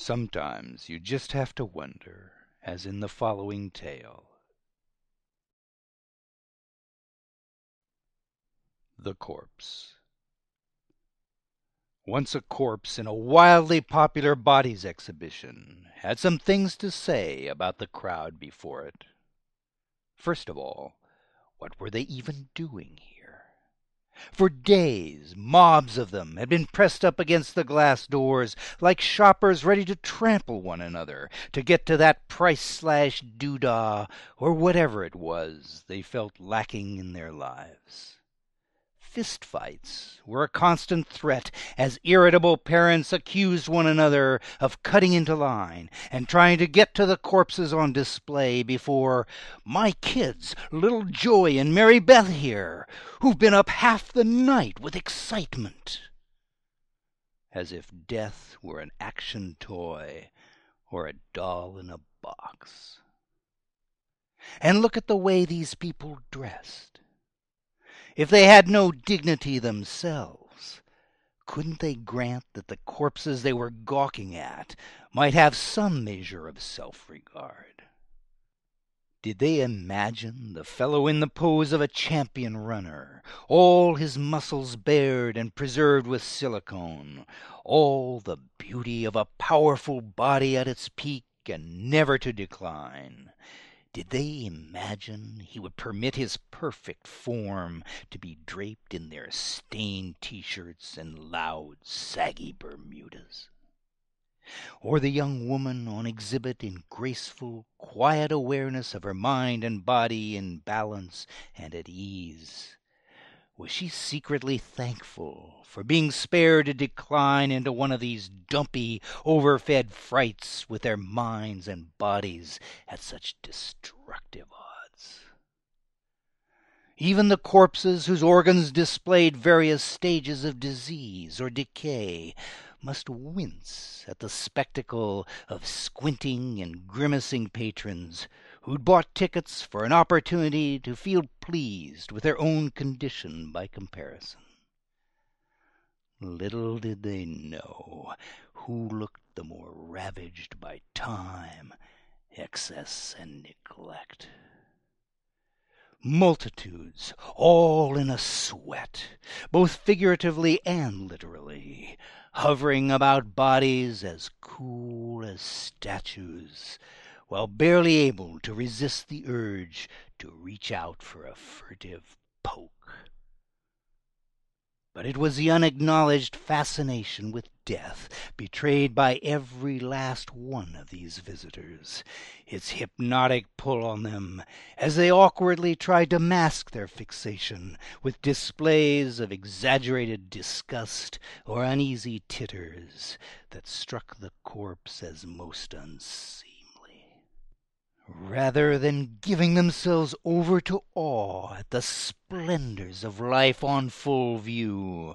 Sometimes you just have to wonder, as in the following tale. The Corpse Once a corpse in a wildly popular bodies exhibition had some things to say about the crowd before it. First of all, what were they even doing here? For days mobs of them had been pressed up against the glass doors like shoppers ready to trample one another to get to that price slash doodah or whatever it was they felt lacking in their lives. Fist fights were a constant threat as irritable parents accused one another of cutting into line and trying to get to the corpses on display before "my kids, little Joy and Mary Beth here, who've been up half the night with excitement." As if death were an action toy or a doll in a box. And look at the way these people dressed. If they had no dignity themselves, couldn't they grant that the corpses they were gawking at might have some measure of self regard? Did they imagine the fellow in the pose of a champion runner, all his muscles bared and preserved with silicone, all the beauty of a powerful body at its peak and never to decline? Did they imagine he would permit his perfect form to be draped in their stained T shirts and loud, saggy Bermudas? Or the young woman on exhibit in graceful, quiet awareness of her mind and body in balance and at ease? Was she secretly thankful for being spared to decline into one of these dumpy, overfed frights with their minds and bodies at such destructive odds? Even the corpses whose organs displayed various stages of disease or decay must wince at the spectacle of squinting and grimacing patrons who'd bought tickets for an opportunity to feel pleased with their own condition by comparison. Little did they know who looked the more ravaged by time, excess, and neglect. Multitudes, all in a sweat, both figuratively and literally, hovering about bodies as cool as statues while barely able to resist the urge to reach out for a furtive poke. But it was the unacknowledged fascination with death betrayed by every last one of these visitors, its hypnotic pull on them as they awkwardly tried to mask their fixation with displays of exaggerated disgust or uneasy titters that struck the corpse as most unseemly. Rather than giving themselves over to awe at the splendors of life on full view,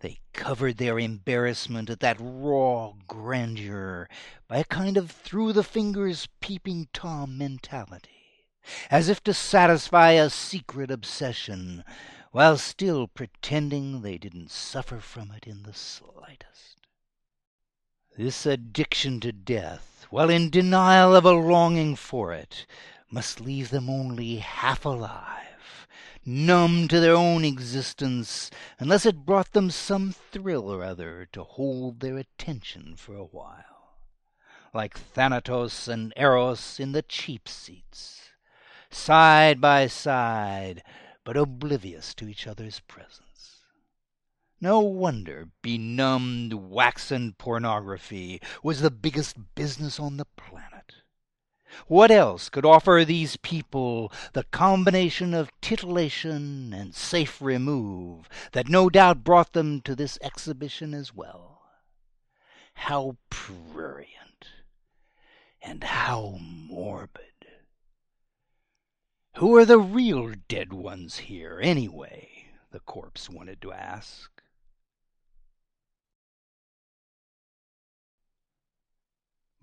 they covered their embarrassment at that raw grandeur by a kind of through the fingers peeping Tom mentality, as if to satisfy a secret obsession, while still pretending they didn't suffer from it in the slightest. This addiction to death while in denial of a longing for it, must leave them only half alive, numb to their own existence, unless it brought them some thrill or other to hold their attention for a while, like Thanatos and Eros in the cheap seats, side by side, but oblivious to each other's presence. No wonder benumbed waxen pornography was the biggest business on the planet. What else could offer these people the combination of titillation and safe remove that no doubt brought them to this exhibition as well? How prurient. And how morbid. Who are the real dead ones here, anyway? the corpse wanted to ask.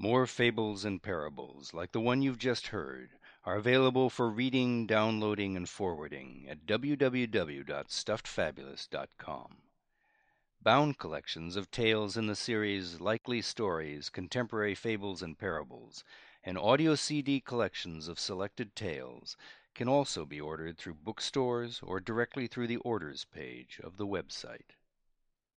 More fables and parables, like the one you've just heard, are available for reading, downloading, and forwarding at www.stuffedfabulist.com. Bound collections of tales in the series Likely Stories, Contemporary Fables and Parables, and audio CD collections of selected tales can also be ordered through bookstores or directly through the orders page of the website.